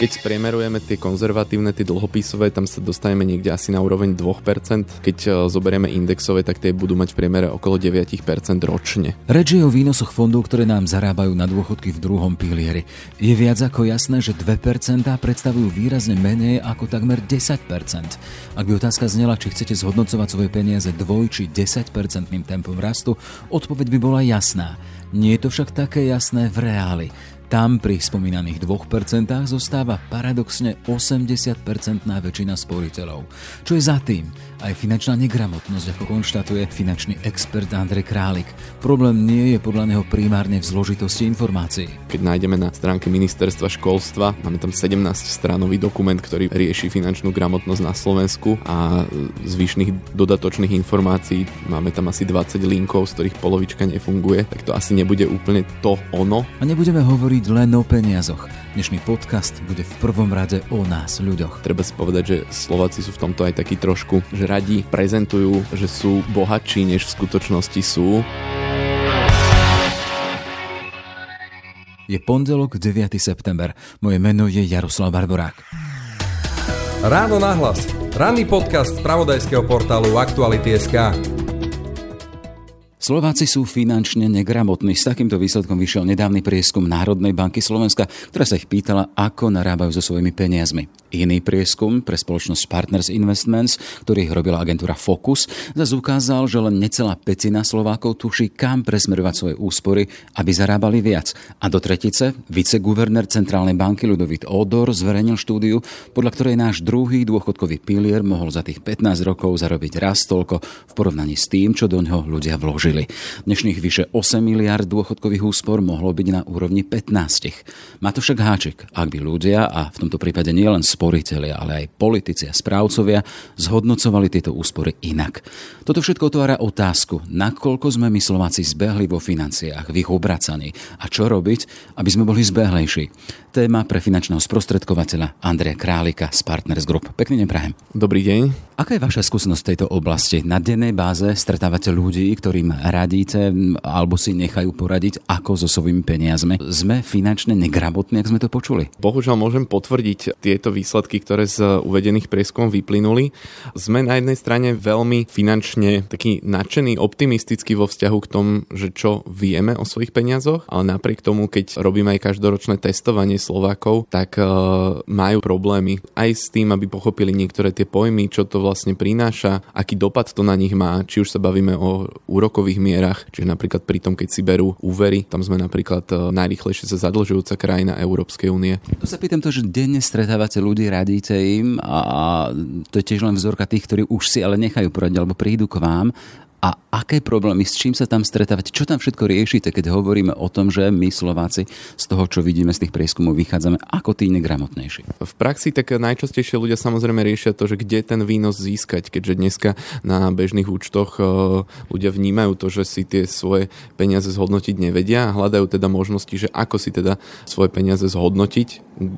Keď spriemerujeme tie konzervatívne, tie dlhopisové, tam sa dostaneme niekde asi na úroveň 2%. Keď e, zoberieme indexové, tak tie budú mať v priemere okolo 9% ročne. Reč je o výnosoch fondov, ktoré nám zarábajú na dôchodky v druhom pilieri. Je viac ako jasné, že 2% predstavujú výrazne menej ako takmer 10%. Ak by otázka znela, či chcete zhodnocovať svoje peniaze dvoj či 10% tempom rastu, odpoveď by bola jasná. Nie je to však také jasné v reáli. Tam pri spomínaných 2% zostáva paradoxne 80% väčšina sporiteľov. Čo je za tým? Aj finančná negramotnosť, ako konštatuje finančný expert Andrej Králik. Problém nie je podľa neho primárne v zložitosti informácií. Keď nájdeme na stránke ministerstva školstva, máme tam 17 stranový dokument, ktorý rieši finančnú gramotnosť na Slovensku a zvyšných dodatočných informácií máme tam asi 20 linkov, z ktorých polovička nefunguje, tak to asi nebude úplne to ono. A nebudeme hovoriť len o peniazoch. Dnešný podcast bude v prvom rade o nás, ľuďoch. Treba si povedať, že Slováci sú v tomto aj takí trošku, že radi prezentujú, že sú bohatší, než v skutočnosti sú. Je pondelok 9. september. Moje meno je Jaroslav Barborák. Ráno nahlas. Ranný podcast z pravodajského portálu Aktuality.sk. Slováci sú finančne negramotní. S takýmto výsledkom vyšiel nedávny prieskum Národnej banky Slovenska, ktorá sa ich pýtala, ako narábajú so svojimi peniazmi. Iný prieskum pre spoločnosť Partners Investments, ktorý robila agentúra Focus, zase ukázal, že len necelá pecina Slovákov tuší, kam presmerovať svoje úspory, aby zarábali viac. A do tretice viceguvernér Centrálnej banky Ludovit Odor zverejnil štúdiu, podľa ktorej náš druhý dôchodkový pilier mohol za tých 15 rokov zarobiť raz toľko v porovnaní s tým, čo do ňoho ľudia vložili využili. Dnešných vyše 8 miliard dôchodkových úspor mohlo byť na úrovni 15. Má to však háčik, ak by ľudia, a v tomto prípade nie len sporiteľia, ale aj politici a správcovia, zhodnocovali tieto úspory inak. Toto všetko otvára otázku, nakoľko sme my Slováci zbehli vo financiách, v ich obracaní a čo robiť, aby sme boli zbehlejší. Téma pre finančného sprostredkovateľa Andreja Králika z Partners Group. Pekný deň prajem. Dobrý deň. Aká je vaša skúsenosť v tejto oblasti? Na dennej báze stretávate ľudí, ktorým radíte alebo si nechajú poradiť, ako so svojimi peniazmi. Sme finančne negrabotní, ak sme to počuli? Bohužiaľ môžem potvrdiť tieto výsledky, ktoré z uvedených prieskumov vyplynuli. Sme na jednej strane veľmi finančne taký nadšený, optimistický vo vzťahu k tomu, že čo vieme o svojich peniazoch, ale napriek tomu, keď robíme aj každoročné testovanie Slovákov, tak uh, majú problémy aj s tým, aby pochopili niektoré tie pojmy, čo to vlastne prináša, aký dopad to na nich má, či už sa bavíme o úrokových mierach, čiže napríklad pri tom, keď si berú úvery, tam sme napríklad e, najrychlejšie sa zadlžujúca krajina Európskej únie. To sa pýtam to, že denne stretávate ľudí, radíte im a to je tiež len vzorka tých, ktorí už si ale nechajú poradiť alebo prídu k vám a aké problémy, s čím sa tam stretávate, čo tam všetko riešite, keď hovoríme o tom, že my Slováci z toho, čo vidíme z tých prieskumov, vychádzame ako tí negramotnejší? V praxi tak najčastejšie ľudia samozrejme riešia to, že kde ten výnos získať, keďže dneska na bežných účtoch e, ľudia vnímajú to, že si tie svoje peniaze zhodnotiť nevedia a hľadajú teda možnosti, že ako si teda svoje peniaze zhodnotiť,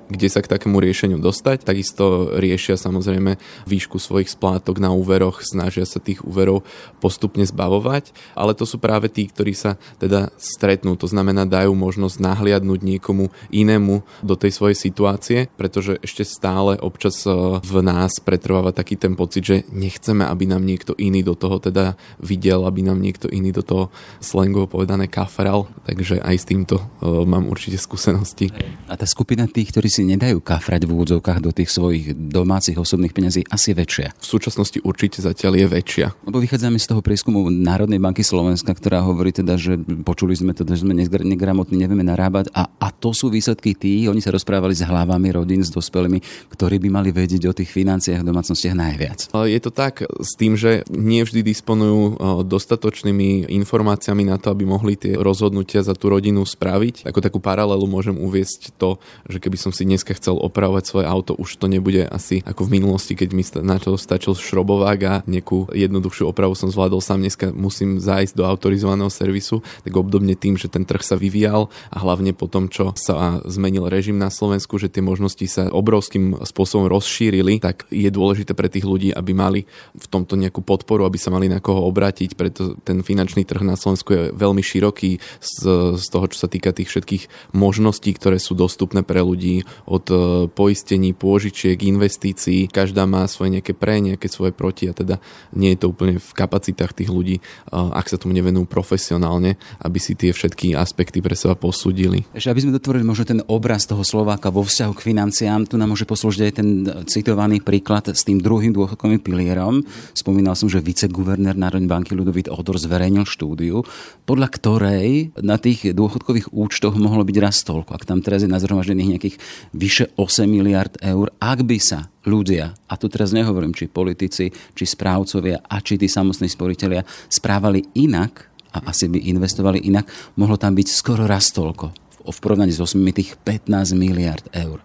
kde sa k takému riešeniu dostať. Takisto riešia samozrejme výšku svojich splátok na úveroch, snažia sa tých úverov postupne postupne zbavovať, ale to sú práve tí, ktorí sa teda stretnú. To znamená, dajú možnosť nahliadnúť niekomu inému do tej svojej situácie, pretože ešte stále občas e, v nás pretrváva taký ten pocit, že nechceme, aby nám niekto iný do toho teda videl, aby nám niekto iný do toho slangovo povedané kafral, takže aj s týmto uh, mám určite skúsenosti. A tá skupina tých, ktorí si nedajú kafrať v úvodzovkách do tých svojich domácich osobných peniazí, asi väčšia. V súčasnosti určite zatiaľ je väčšia. Lebo vychádzame z toho prieskumu Národnej banky Slovenska, ktorá hovorí teda, že počuli sme to, že sme negramotní, nevieme narábať a, a to sú výsledky tí, oni sa rozprávali s hlavami rodín, s dospelými, ktorí by mali vedieť o tých financiách v domácnostiach najviac. Je to tak s tým, že nie vždy disponujú dostatočnými informáciami na to, aby mohli tie rozhodnutia za tú rodinu spraviť. Ako takú paralelu môžem uviesť to, že keby som si dneska chcel opravovať svoje auto, už to nebude asi ako v minulosti, keď mi na to stačil šrobovák a nejakú jednoduchšiu opravu som zvládol sám dneska musím zájsť do autorizovaného servisu, tak obdobne tým, že ten trh sa vyvíjal a hlavne po tom, čo sa zmenil režim na Slovensku, že tie možnosti sa obrovským spôsobom rozšírili, tak je dôležité pre tých ľudí, aby mali v tomto nejakú podporu, aby sa mali na koho obrátiť, preto ten finančný trh na Slovensku je veľmi široký z, z toho, čo sa týka tých všetkých možností, ktoré sú dostupné pre ľudí od e, poistení, pôžičiek, investícií. Každá má svoje nejaké pre, nejaké svoje proti a teda nie je to úplne v kapacitách tých ľudí, e, ak sa tomu nevenujú profesionálne, aby si tie všetky aspekty pre seba posúdili. Ešte aby sme dotvorili možno ten obraz toho Slováka vo vzťahu k financiám, tu nám môže poslúžiť aj ten citovaný príklad s tým druhým dôchodkovým pilierom. Spomínal som, že viceguvernér Národnej banky Ludovít Odor zverejnil štúdiu, podľa ktorej na tých dôchodkových účtoch mohlo byť raz toľko. Ak tam teraz je nazhromaždených nejakých vyše 8 miliard eur, ak by sa ľudia, a tu teraz nehovorím, či politici, či správcovia a či tí samostní sporiteľia správali inak a asi by investovali inak, mohlo tam byť skoro raz toľko v porovnaní s 8 tých 15 miliard eur.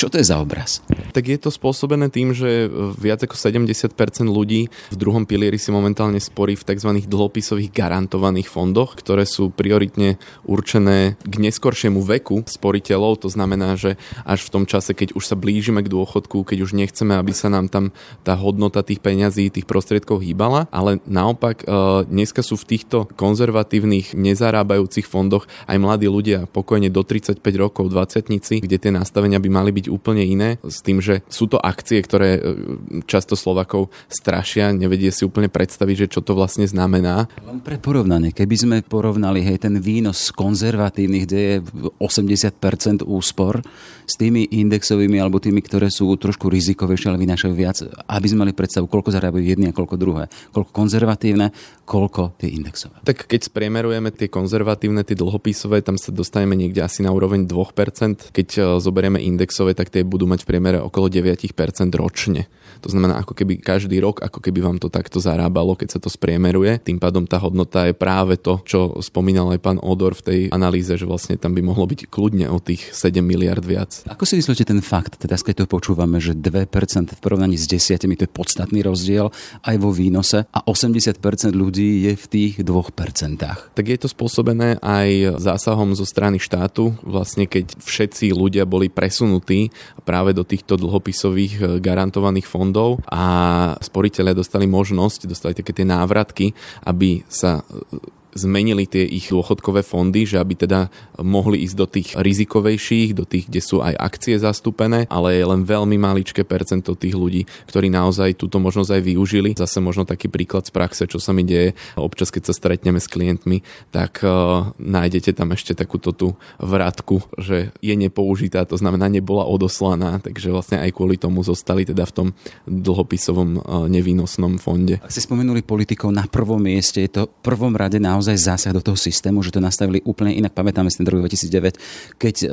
Čo to je za obraz? Tak je to spôsobené tým, že viac ako 70% ľudí v druhom pilieri si momentálne sporí v tzv. dlhopisových garantovaných fondoch, ktoré sú prioritne určené k neskoršiemu veku sporiteľov. To znamená, že až v tom čase, keď už sa blížime k dôchodku, keď už nechceme, aby sa nám tam tá hodnota tých peňazí, tých prostriedkov hýbala, ale naopak e, dneska sú v týchto konzervatívnych, nezarábajúcich fondoch aj mladí ľudia pokojne do 35 rokov, 20 kde tie nastavenia by mali byť úplne iné, s tým, že sú to akcie, ktoré e, často Slovakov strašia, nevedie si úplne predstaviť, že čo to vlastne znamená. Len pre porovnanie, keby sme porovnali hej, ten výnos konzervatívnych, kde je 80% úspor, s tými indexovými alebo tými, ktoré sú trošku rizikovejšie, ale vynášajú viac, aby sme mali predstavu, koľko zarábajú jedni a koľko druhé. Koľko konzervatívne, koľko tie indexové. Tak keď spriemerujeme tie konzervatívne, tie dlhopisové, tam sa dostaneme niekde asi na úroveň 2%. Keď e, zoberieme indexové, tak tie budú mať v priemere okolo 9% ročne. To znamená, ako keby každý rok, ako keby vám to takto zarábalo, keď sa to spriemeruje. Tým pádom tá hodnota je práve to, čo spomínal aj pán Odor v tej analýze, že vlastne tam by mohlo byť kľudne o tých 7 miliard viac. Ako si myslíte ten fakt, teda keď to počúvame, že 2% v porovnaní s 10, to je podstatný rozdiel aj vo výnose a 80% ľudí je v tých 2%. Tak je to spôsobené aj zásahom zo strany štátu, vlastne keď všetci ľudia boli presunutí práve do týchto dlhopisových eh, garantovaných fondov a sporiteľe dostali možnosť, dostali také tie návratky, aby sa zmenili tie ich dôchodkové fondy, že aby teda mohli ísť do tých rizikovejších, do tých, kde sú aj akcie zastúpené, ale je len veľmi maličké percento tých ľudí, ktorí naozaj túto možnosť aj využili. Zase možno taký príklad z praxe, čo sa mi deje občas, keď sa stretneme s klientmi, tak uh, nájdete tam ešte takúto tú vratku, že je nepoužitá, to znamená nebola odoslaná, takže vlastne aj kvôli tomu zostali teda v tom dlhopisovom uh, nevýnosnom fonde. Ak ste spomenuli politikov na prvom mieste, je to prvom rade na naozaj zásah do toho systému, že to nastavili úplne inak. Pamätáme si ten rok 2009, keď e,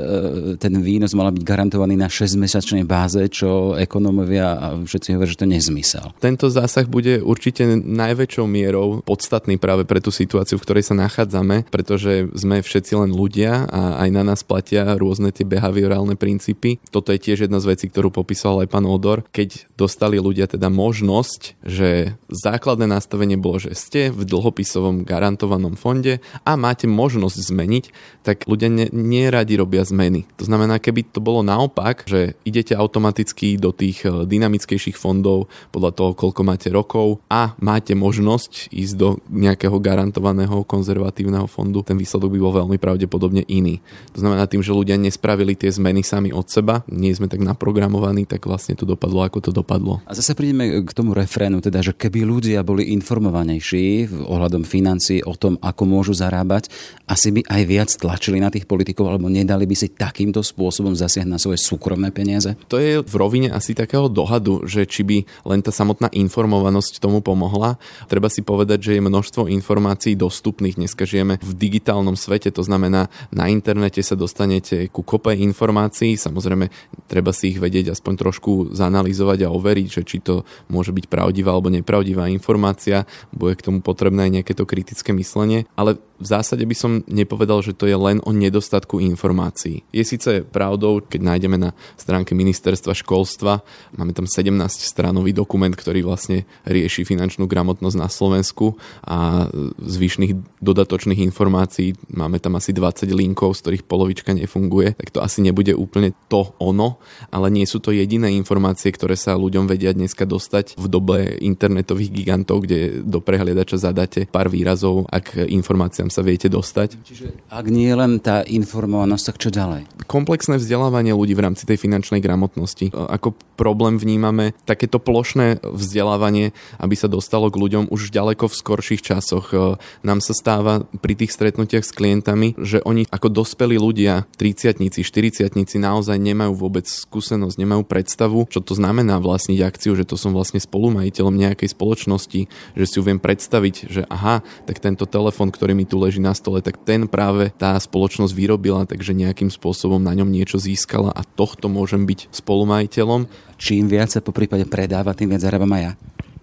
ten výnos mal byť garantovaný na 6-mesačnej báze, čo ekonómovia a všetci hovoria, že to nezmysel. Tento zásah bude určite najväčšou mierou podstatný práve pre tú situáciu, v ktorej sa nachádzame, pretože sme všetci len ľudia a aj na nás platia rôzne tie behaviorálne princípy. Toto je tiež jedna z vecí, ktorú popísal aj pán Odor. Keď dostali ľudia teda možnosť, že základné nastavenie bolo, že ste v dlhopisovom garantovanom garantovanom fonde a máte možnosť zmeniť, tak ľudia ne, nie radi robia zmeny. To znamená, keby to bolo naopak, že idete automaticky do tých eh, dynamickejších fondov podľa toho, koľko máte rokov a máte možnosť ísť do nejakého garantovaného konzervatívneho fondu, ten výsledok by bol veľmi pravdepodobne iný. To znamená tým, že ľudia nespravili tie zmeny sami od seba, nie sme tak naprogramovaní, tak vlastne to dopadlo, ako to dopadlo. A zase prídeme k tomu refrénu, teda, že keby ľudia boli informovanejší ohľadom financií o tom, tom, ako môžu zarábať, asi by aj viac tlačili na tých politikov, alebo nedali by si takýmto spôsobom zasiahnuť na svoje súkromné peniaze? To je v rovine asi takého dohadu, že či by len tá samotná informovanosť tomu pomohla. Treba si povedať, že je množstvo informácií dostupných. Dneska žijeme v digitálnom svete, to znamená, na internete sa dostanete ku kope informácií. Samozrejme, treba si ich vedieť aspoň trošku zanalizovať a overiť, že či to môže byť pravdivá alebo nepravdivá informácia. Bude k tomu potrebné aj nejaké to kritické myslenie myslenie, ale v zásade by som nepovedal, že to je len o nedostatku informácií. Je síce pravdou, keď nájdeme na stránke ministerstva školstva, máme tam 17 stranový dokument, ktorý vlastne rieši finančnú gramotnosť na Slovensku a zvyšných dodatočných informácií máme tam asi 20 linkov, z ktorých polovička nefunguje, tak to asi nebude úplne to ono, ale nie sú to jediné informácie, ktoré sa ľuďom vedia dneska dostať v dobe internetových gigantov, kde do prehliadača zadáte pár výrazov, ak informácia kam sa viete dostať. Čiže ak nie len tá informovanosť, tak čo ďalej? Komplexné vzdelávanie ľudí v rámci tej finančnej gramotnosti. Ako problém vnímame takéto plošné vzdelávanie, aby sa dostalo k ľuďom už ďaleko v skorších časoch. Nám sa stáva pri tých stretnutiach s klientami, že oni ako dospelí ľudia, 30 40 naozaj nemajú vôbec skúsenosť, nemajú predstavu, čo to znamená vlastniť akciu, že to som vlastne spolumajiteľom nejakej spoločnosti, že si ju viem predstaviť, že aha, tak tento telefon, ktorý mi tu leží na stole, tak ten práve tá spoločnosť vyrobila, takže nejakým spôsobom na ňom niečo získala a tohto môžem byť spolumajiteľom. Čím viac sa po prípade predáva, tým viac zarábam aj ja.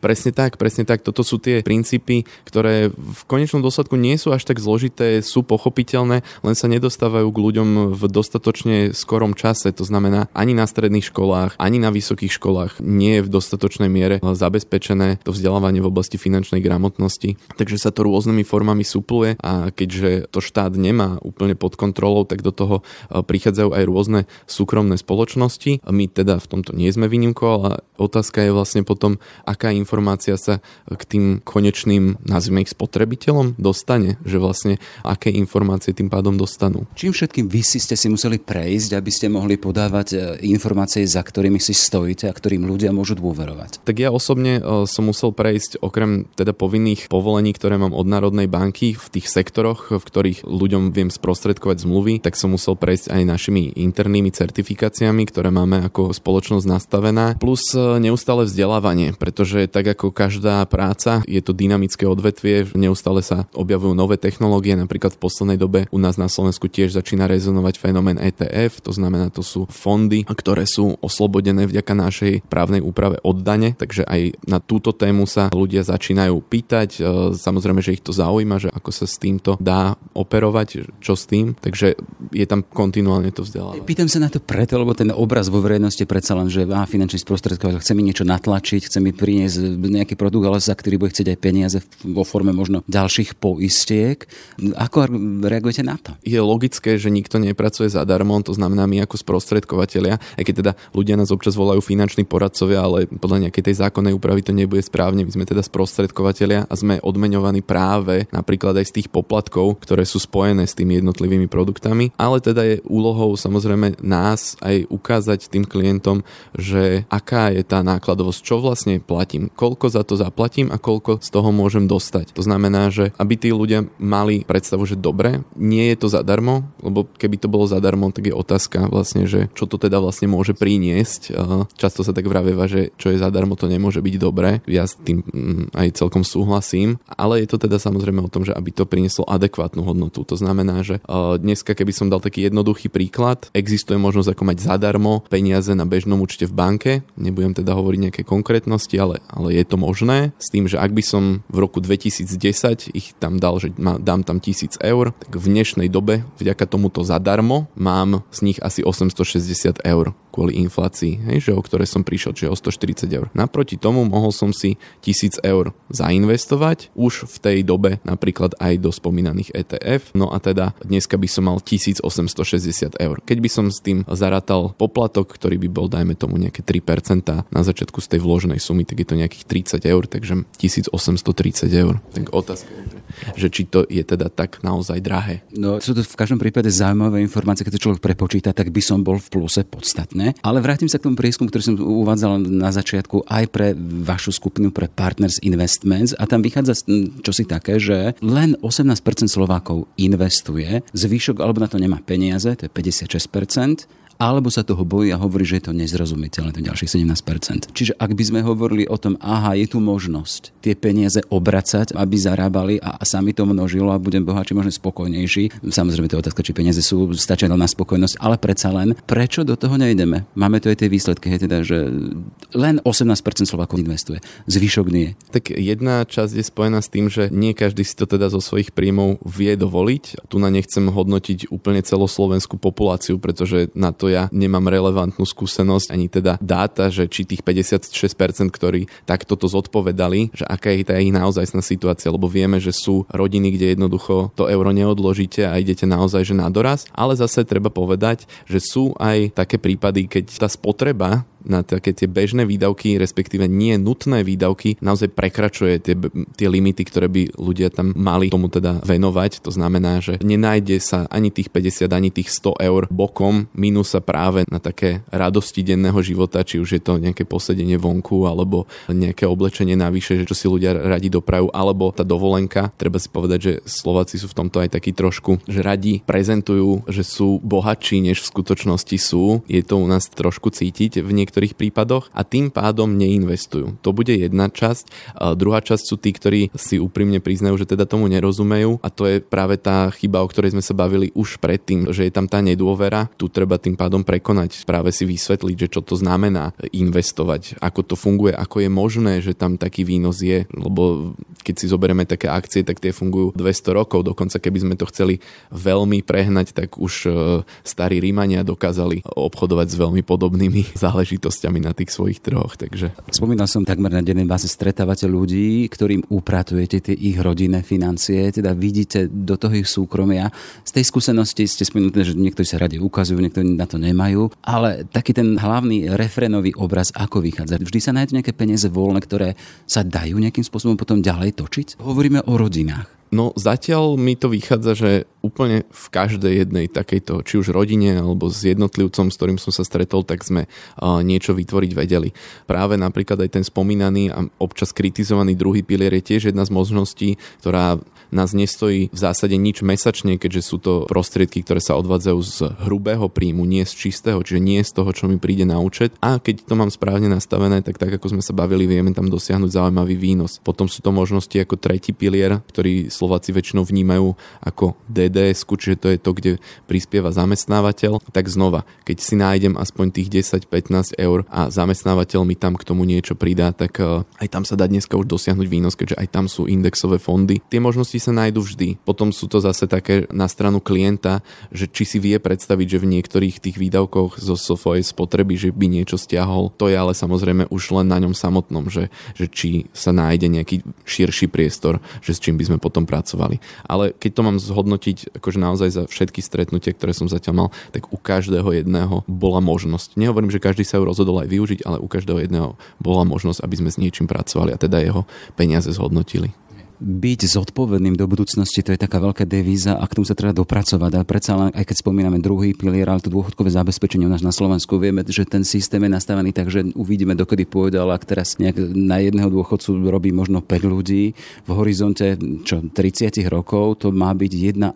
Presne tak, presne tak. Toto sú tie princípy, ktoré v konečnom dôsledku nie sú až tak zložité, sú pochopiteľné, len sa nedostávajú k ľuďom v dostatočne skorom čase. To znamená, ani na stredných školách, ani na vysokých školách nie je v dostatočnej miere zabezpečené to vzdelávanie v oblasti finančnej gramotnosti. Takže sa to rôznymi formami supluje a keďže to štát nemá úplne pod kontrolou, tak do toho e, prichádzajú aj rôzne súkromné spoločnosti. My teda v tomto nie sme výnimkou, ale otázka je vlastne potom, aká informácia informácia sa k tým konečným, nazvime ich spotrebiteľom, dostane, že vlastne aké informácie tým pádom dostanú. Čím všetkým vy si ste si museli prejsť, aby ste mohli podávať e, informácie, za ktorými si stojíte a ktorým ľudia môžu dôverovať? Tak ja osobne e, som musel prejsť okrem teda povinných povolení, ktoré mám od Národnej banky v tých sektoroch, v ktorých ľuďom viem sprostredkovať zmluvy, tak som musel prejsť aj našimi internými certifikáciami, ktoré máme ako spoločnosť nastavená, plus e, neustále vzdelávanie, pretože tak ako každá práca, je to dynamické odvetvie, neustále sa objavujú nové technológie, napríklad v poslednej dobe u nás na Slovensku tiež začína rezonovať fenomén ETF, to znamená, to sú fondy, ktoré sú oslobodené vďaka našej právnej úprave od dane, takže aj na túto tému sa ľudia začínajú pýtať. E, samozrejme, že ich to zaujíma, že ako sa s týmto dá operovať, čo s tým, takže je tam kontinuálne to vzdelávanie. Pýtam sa na to preto, lebo ten obraz vo verejnosti predsa len, že á, finančný sprostredkovateľ chce mi niečo natlačiť, chce mi priniesť nejaký produkt, ale za ktorý bude chcieť aj peniaze vo forme možno ďalších poistiek. Ako reagujete na to? Je logické, že nikto nepracuje zadarmo, to znamená my ako sprostredkovateľia, aj keď teda ľudia nás občas volajú finanční poradcovia, ale podľa nejakej tej zákonnej úpravy to nebude správne. My sme teda sprostredkovateľia a sme odmeňovaní práve napríklad aj z tých poplatkov, ktoré sú spojené s tými jednotlivými produktami, ale teda je úlohou samozrejme nás aj ukázať tým klientom, že aká je tá nákladovosť, čo vlastne platím, koľko za to zaplatím a koľko z toho môžem dostať. To znamená, že aby tí ľudia mali predstavu, že dobre, nie je to zadarmo, lebo keby to bolo zadarmo, tak je otázka vlastne, že čo to teda vlastne môže priniesť. Často sa tak vravieva, že čo je zadarmo, to nemôže byť dobré. Ja s tým mm, aj celkom súhlasím, ale je to teda samozrejme o tom, že aby to prinieslo adekvátnu hodnotu. To znamená, že dneska, keby som dal taký jednoduchý príklad, existuje možnosť ako mať zadarmo peniaze na bežnom účte v banke. Nebudem teda hovoriť nejaké konkrétnosti, ale, ale je to možné, s tým, že ak by som v roku 2010 ich tam dal, že dám tam 1000 eur, tak v dnešnej dobe vďaka tomuto zadarmo mám z nich asi 860 eur kvôli inflácii, hej, že o ktoré som prišiel, čiže o 140 eur. Naproti tomu mohol som si 1000 eur zainvestovať už v tej dobe napríklad aj do spomínaných ETF, no a teda dneska by som mal 1860 eur. Keď by som s tým zaratal poplatok, ktorý by bol dajme tomu nejaké 3% na začiatku z tej vloženej sumy, tak je to nejakých 30 eur, takže 1830 eur. Tak otázka že či to je teda tak naozaj drahé. No sú to v každom prípade zaujímavé informácie, keď to človek prepočíta, tak by som bol v pluse podstatne podobne. Ale vrátim sa k tomu prieskumu, ktorý som uvádzal na začiatku aj pre vašu skupinu, pre Partners Investments a tam vychádza čosi také, že len 18% Slovákov investuje, zvyšok alebo na to nemá peniaze, to je 56%, alebo sa toho bojí a hovorí, že je to nezrozumiteľné, to ďalších 17%. Čiže ak by sme hovorili o tom, aha, je tu možnosť tie peniaze obracať, aby zarábali a, sami to množilo a budem bohatší, možno spokojnejší. Samozrejme, to je otázka, či peniaze sú stačia na spokojnosť, ale predsa len, prečo do toho nejdeme? Máme tu aj tie výsledky, hej, teda, že len 18% Slovákov investuje, zvyšok nie. Tak jedna časť je spojená s tým, že nie každý si to teda zo svojich príjmov vie dovoliť. Tu na nechcem hodnotiť úplne celoslovenskú populáciu, pretože na to ja nemám relevantnú skúsenosť ani teda dáta, že či tých 56%, ktorí takto to zodpovedali, že aká je tá ich naozajstná situácia, lebo vieme, že sú rodiny, kde jednoducho to euro neodložíte a idete naozaj že na doraz, ale zase treba povedať, že sú aj také prípady, keď tá spotreba na také tie bežné výdavky, respektíve nie nutné výdavky, naozaj prekračuje tie, tie limity, ktoré by ľudia tam mali tomu teda venovať. To znamená, že nenájde sa ani tých 50, ani tých 100 eur bokom, minus sa práve na také radosti denného života, či už je to nejaké posedenie vonku, alebo nejaké oblečenie navyše, že čo si ľudia radi doprajú, alebo tá dovolenka. Treba si povedať, že Slováci sú v tomto aj taký trošku, že radi prezentujú, že sú bohatší, než v skutočnosti sú. Je to u nás trošku cítiť v niektorých niektorých prípadoch a tým pádom neinvestujú. To bude jedna časť. A druhá časť sú tí, ktorí si úprimne priznajú, že teda tomu nerozumejú a to je práve tá chyba, o ktorej sme sa bavili už predtým, že je tam tá nedôvera. Tu treba tým pádom prekonať, práve si vysvetliť, že čo to znamená investovať, ako to funguje, ako je možné, že tam taký výnos je, lebo keď si zoberieme také akcie, tak tie fungujú 200 rokov, dokonca keby sme to chceli veľmi prehnať, tak už e, starí Rímania dokázali obchodovať s veľmi podobnými záležitosťami záležitosťami na tých svojich trhoch. Takže... Spomínal som takmer na dennej báze stretávate ľudí, ktorým upratujete tie ich rodinné financie, teda vidíte do toho ich súkromia. Z tej skúsenosti ste spomínali, že niektorí sa radi ukazujú, niektorí na to nemajú, ale taký ten hlavný refrenový obraz, ako vychádza. Vždy sa nájdú nejaké peniaze voľné, ktoré sa dajú nejakým spôsobom potom ďalej točiť. Hovoríme o rodinách. No zatiaľ mi to vychádza, že úplne v každej jednej takejto, či už rodine alebo s jednotlivcom, s ktorým som sa stretol, tak sme niečo vytvoriť vedeli. Práve napríklad aj ten spomínaný a občas kritizovaný druhý pilier je tiež jedna z možností, ktorá nás nestojí v zásade nič mesačne, keďže sú to prostriedky, ktoré sa odvádzajú z hrubého príjmu, nie z čistého, čiže nie z toho, čo mi príde na účet. A keď to mám správne nastavené, tak tak ako sme sa bavili, vieme tam dosiahnuť zaujímavý výnos. Potom sú to možnosti ako tretí pilier, ktorý Slováci väčšinou vnímajú ako DDS, čiže to je to, kde prispieva zamestnávateľ. Tak znova, keď si nájdem aspoň tých 10-15 eur a zamestnávateľ mi tam k tomu niečo pridá, tak eh, aj tam sa dá dneska už dosiahnuť výnos, keďže aj tam sú indexové fondy. Tie možnosti sa nájdu vždy. Potom sú to zase také na stranu klienta, že či si vie predstaviť, že v niektorých tých výdavkoch zo svojej spotreby, že by niečo stiahol. To je ale samozrejme už len na ňom samotnom, že, že či sa nájde nejaký širší priestor, že s čím by sme potom pracovali. Ale keď to mám zhodnotiť akože naozaj za všetky stretnutia, ktoré som zatiaľ mal, tak u každého jedného bola možnosť. Nehovorím, že každý sa ju rozhodol aj využiť, ale u každého jedného bola možnosť, aby sme s niečím pracovali a teda jeho peniaze zhodnotili byť zodpovedným do budúcnosti, to je taká veľká devíza a k tomu sa treba dopracovať. A predsa len, aj keď spomíname druhý pilier, ale to dôchodkové zabezpečenie u nás na Slovensku, vieme, že ten systém je nastavený tak, že uvidíme, dokedy pôjde, ale ak teraz nejak na jedného dôchodcu robí možno 5 ľudí, v horizonte čo, 30 rokov to má byť 1,5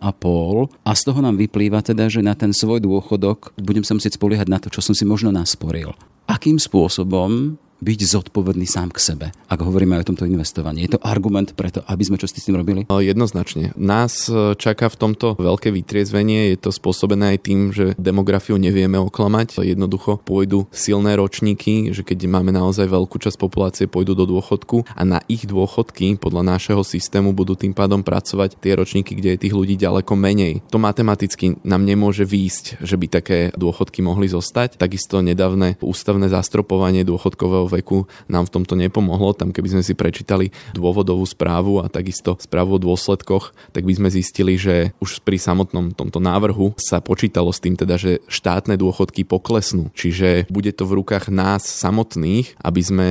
a z toho nám vyplýva teda, že na ten svoj dôchodok budem sa musieť spoliehať na to, čo som si možno nasporil. Akým spôsobom byť zodpovedný sám k sebe, ak hovoríme aj o tomto investovaní. Je to argument preto, aby sme čo s tým robili? Jednoznačne. Nás e, čaká v tomto veľké vytriezvenie. Je to spôsobené aj tým, že demografiu nevieme oklamať. Jednoducho pôjdu silné ročníky, že keď máme naozaj veľkú časť populácie, pôjdu do dôchodku a na ich dôchodky podľa našeho systému budú tým pádom pracovať tie ročníky, kde je tých ľudí ďaleko menej. To matematicky nám nemôže výjsť, že by také dôchodky mohli zostať. Takisto nedávne ústavné zastropovanie dôchodkového veku nám v tomto nepomohlo. Tam keby sme si prečítali dôvodovú správu a takisto správu o dôsledkoch, tak by sme zistili, že už pri samotnom tomto návrhu sa počítalo s tým teda, že štátne dôchodky poklesnú. Čiže bude to v rukách nás samotných, aby sme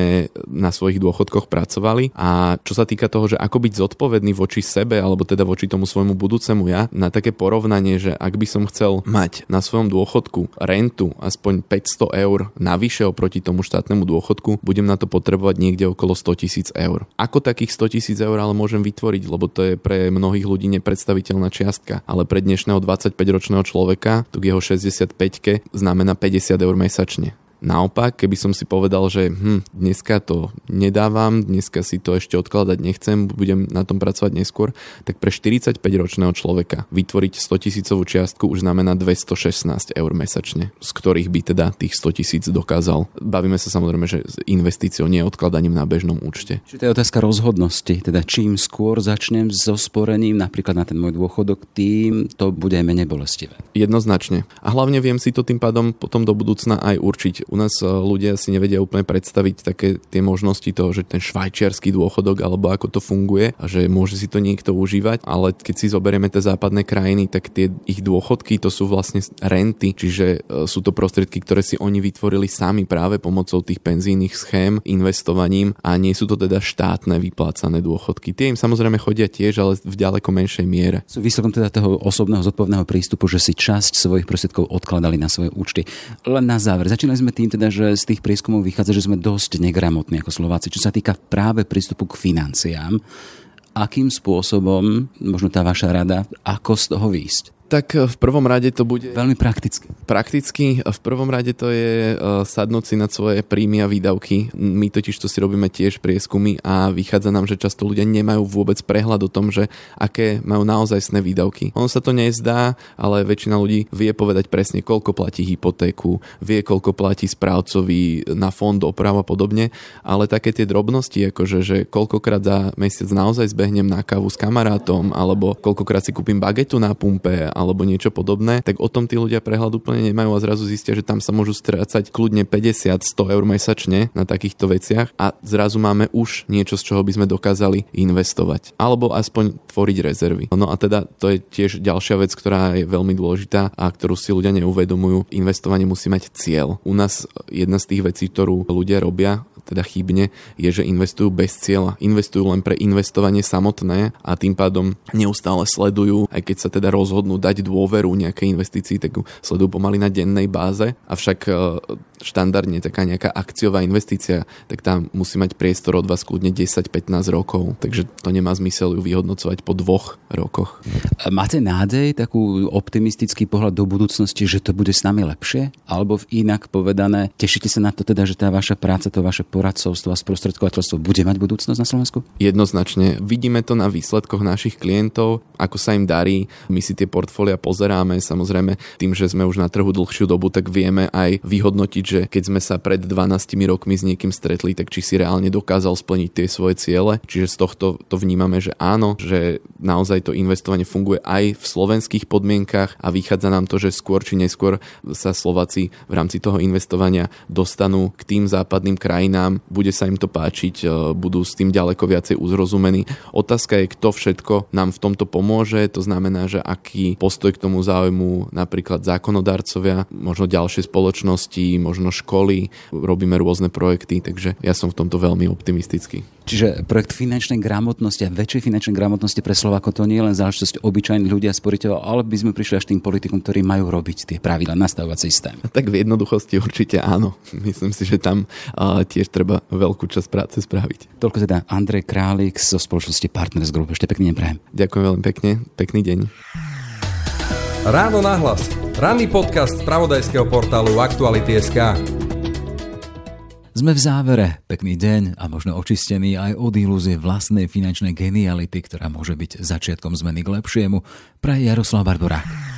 na svojich dôchodkoch pracovali. A čo sa týka toho, že ako byť zodpovedný voči sebe alebo teda voči tomu svojmu budúcemu ja, na také porovnanie, že ak by som chcel mať na svojom dôchodku rentu aspoň 500 eur navyše oproti tomu štátnemu dôchodku, dôchodku, budem na to potrebovať niekde okolo 100 tisíc eur. Ako takých 100 tisíc eur ale môžem vytvoriť, lebo to je pre mnohých ľudí nepredstaviteľná čiastka, ale pre dnešného 25-ročného človeka, tu k jeho 65-ke, znamená 50 eur mesačne. Naopak, keby som si povedal, že hm, dneska to nedávam, dneska si to ešte odkladať nechcem, budem na tom pracovať neskôr, tak pre 45-ročného človeka vytvoriť 100 tisícovú čiastku už znamená 216 eur mesačne, z ktorých by teda tých 100 tisíc dokázal. Bavíme sa samozrejme, že s investíciou, nie odkladaním na bežnom účte. Čiže to je otázka rozhodnosti, teda čím skôr začnem so sporením napríklad na ten môj dôchodok, tým to bude menej bolestivé. Jednoznačne. A hlavne viem si to tým pádom potom do budúcna aj určiť. U nás e, ľudia si nevedia úplne predstaviť také tie možnosti toho, že ten švajčiarsky dôchodok alebo ako to funguje a že môže si to niekto užívať, ale keď si zoberieme tie západné krajiny, tak tie ich dôchodky to sú vlastne renty, čiže e, sú to prostriedky, ktoré si oni vytvorili sami práve pomocou tých penzijných schém, investovaním a nie sú to teda štátne vyplácané dôchodky. Tie im samozrejme chodia tiež, ale v ďaleko menšej miere. Sú výsledkom teda toho osobného zodpovedného prístupu, že si časť svojich prostriedkov odkladali na svoje účty. Len na záver, začínali sme tým teda, že z tých prieskumov vychádza, že sme dosť negramotní ako Slováci, čo sa týka práve prístupu k financiám. Akým spôsobom, možno tá vaša rada, ako z toho výjsť? Tak v prvom rade to bude... Veľmi prakticky. Prakticky, v prvom rade to je sadnúť si na svoje príjmy a výdavky. My totiž to si robíme tiež prieskumy a vychádza nám, že často ľudia nemajú vôbec prehľad o tom, že aké majú naozaj sné výdavky. Ono sa to nezdá, ale väčšina ľudí vie povedať presne, koľko platí hypotéku, vie, koľko platí správcovi na fond oprav a podobne, ale také tie drobnosti, akože, že koľkokrát za mesiac naozaj zbehnem na kávu s kamarátom, alebo koľkokrát si kúpim bagetu na pumpe, alebo niečo podobné, tak o tom tí ľudia prehľad úplne nemajú a zrazu zistia, že tam sa môžu strácať kľudne 50-100 eur mesačne na takýchto veciach a zrazu máme už niečo, z čoho by sme dokázali investovať. Alebo aspoň tvoriť rezervy. No a teda to je tiež ďalšia vec, ktorá je veľmi dôležitá a ktorú si ľudia neuvedomujú. Investovanie musí mať cieľ. U nás jedna z tých vecí, ktorú ľudia robia, teda chybne, je, že investujú bez cieľa. Investujú len pre investovanie samotné a tým pádom neustále sledujú, aj keď sa teda rozhodnú dať dôveru nejakej investícii, tak ju sledujú pomaly na dennej báze, avšak e, štandardne taká nejaká akciová investícia, tak tam musí mať priestor od vás kľudne 10-15 rokov, takže to nemá zmysel ju vyhodnocovať po dvoch rokoch. Máte nádej, takú optimistický pohľad do budúcnosti, že to bude s nami lepšie? Alebo inak povedané, tešíte sa na to teda, že tá vaša práca, to vaše poradcovstvo a sprostredkovateľstvo bude mať budúcnosť na Slovensku? Jednoznačne. Vidíme to na výsledkoch našich klientov, ako sa im darí. My si tie portfólia pozeráme, samozrejme tým, že sme už na trhu dlhšiu dobu, tak vieme aj vyhodnotiť, že keď sme sa pred 12 rokmi s niekým stretli, tak či si reálne dokázal splniť tie svoje ciele. Čiže z tohto to vnímame, že áno, že naozaj to investovanie funguje aj v slovenských podmienkach a vychádza nám to, že skôr či neskôr sa Slováci v rámci toho investovania dostanú k tým západným krajinám, nám, bude sa im to páčiť, e, budú s tým ďaleko viacej uzrozumení. Otázka je, kto všetko nám v tomto pomôže, to znamená, že aký postoj k tomu záujmu napríklad zákonodarcovia, možno ďalšie spoločnosti, možno školy, robíme rôzne projekty, takže ja som v tomto veľmi optimistický. Čiže projekt finančnej gramotnosti a väčšej finančnej gramotnosti pre Slovákov to nie je len záležitosť obyčajných ľudí a sporiteľov, ale by sme prišli až tým politikom, ktorí majú robiť tie pravidla, nastavovať systém. Tak v jednoduchosti určite áno. Myslím si, že tam uh, tiež treba veľkú časť práce spraviť. Toľko teda Andrej Králik zo spoločnosti Partners Group. Ešte pekný deň prajem. Ďakujem veľmi pekne. Pekný deň. Ráno nahlas. Ranný podcast z pravodajského portálu Aktuality.sk. Sme v závere. Pekný deň a možno očistený aj od ilúzie vlastnej finančnej geniality, ktorá môže byť začiatkom zmeny k lepšiemu. Praje Jaroslav Barborák.